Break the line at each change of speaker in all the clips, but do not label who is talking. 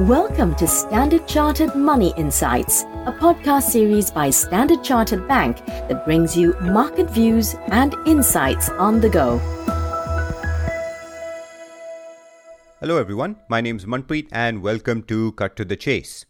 Welcome to Standard Chartered Money Insights, a podcast series by Standard Chartered Bank that brings you market views and insights on the go.
Hello, everyone. My name is Manpreet, and welcome to Cut to the Chase.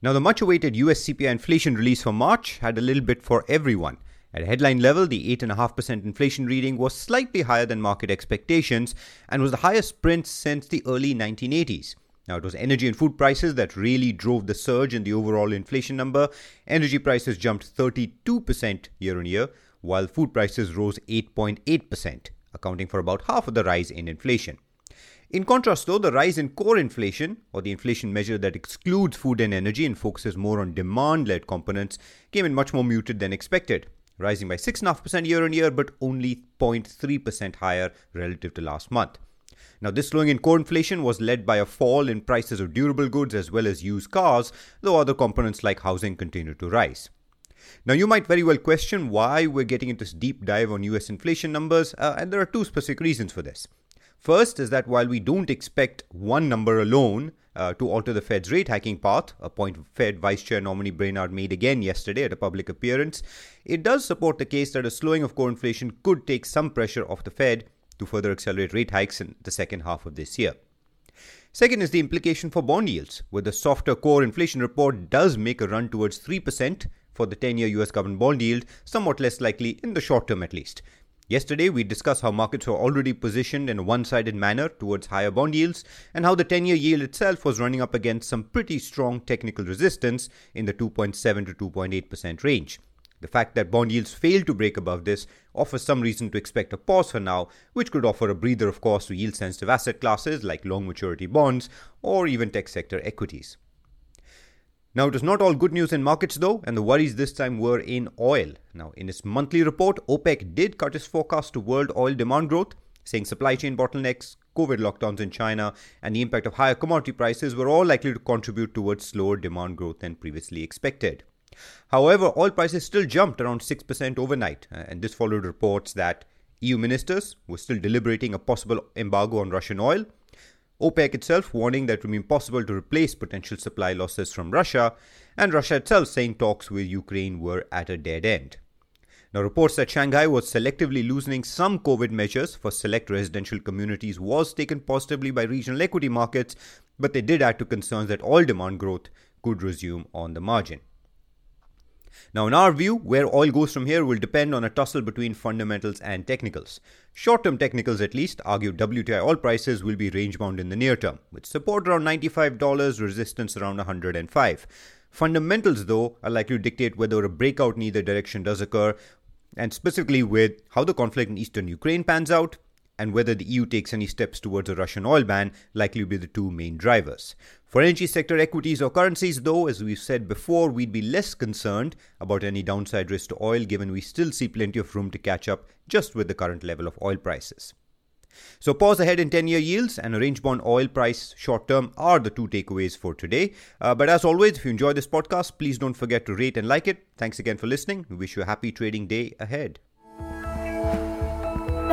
Now, the much awaited US CPI inflation release for March had a little bit for everyone. At headline level, the 8.5% inflation reading was slightly higher than market expectations and was the highest print since the early 1980s. Now, it was energy and food prices that really drove the surge in the overall inflation number. Energy prices jumped 32% year on year, while food prices rose 8.8%, accounting for about half of the rise in inflation. In contrast, though, the rise in core inflation, or the inflation measure that excludes food and energy and focuses more on demand led components, came in much more muted than expected, rising by 6.5% year on year, but only 0.3% higher relative to last month. Now, this slowing in core inflation was led by a fall in prices of durable goods as well as used cars, though other components like housing continued to rise. Now, you might very well question why we're getting into this deep dive on US inflation numbers, uh, and there are two specific reasons for this. First is that while we don't expect one number alone uh, to alter the Fed's rate hiking path, a point Fed Vice Chair nominee Brainard made again yesterday at a public appearance, it does support the case that a slowing of core inflation could take some pressure off the Fed to further accelerate rate hikes in the second half of this year. Second is the implication for bond yields, where the softer core inflation report does make a run towards 3% for the 10 year US government bond yield, somewhat less likely in the short term at least. Yesterday, we discussed how markets were already positioned in a one sided manner towards higher bond yields, and how the 10 year yield itself was running up against some pretty strong technical resistance in the 2.7 to 2.8% range. The fact that bond yields failed to break above this offers some reason to expect a pause for now, which could offer a breather, of course, to yield sensitive asset classes like long maturity bonds or even tech sector equities. Now, it was not all good news in markets though, and the worries this time were in oil. Now, in its monthly report, OPEC did cut its forecast to world oil demand growth, saying supply chain bottlenecks, COVID lockdowns in China, and the impact of higher commodity prices were all likely to contribute towards slower demand growth than previously expected. However, oil prices still jumped around 6% overnight, uh, and this followed reports that EU ministers were still deliberating a possible embargo on Russian oil. OPEC itself warning that it would be impossible to replace potential supply losses from Russia, and Russia itself saying talks with Ukraine were at a dead end. Now, reports that Shanghai was selectively loosening some COVID measures for select residential communities was taken positively by regional equity markets, but they did add to concerns that oil demand growth could resume on the margin. Now, in our view, where oil goes from here will depend on a tussle between fundamentals and technicals. Short term technicals, at least, argue WTI oil prices will be range bound in the near term, with support around $95, resistance around 105. Fundamentals, though, are likely to dictate whether a breakout in either direction does occur, and specifically with how the conflict in eastern Ukraine pans out and whether the EU takes any steps towards a Russian oil ban likely to be the two main drivers. For energy sector equities or currencies, though, as we've said before, we'd be less concerned about any downside risk to oil given we still see plenty of room to catch up just with the current level of oil prices. So, pause ahead in 10 year yields and a range bond oil price short term are the two takeaways for today. Uh, but as always, if you enjoy this podcast, please don't forget to rate and like it. Thanks again for listening. We wish you a happy trading day ahead.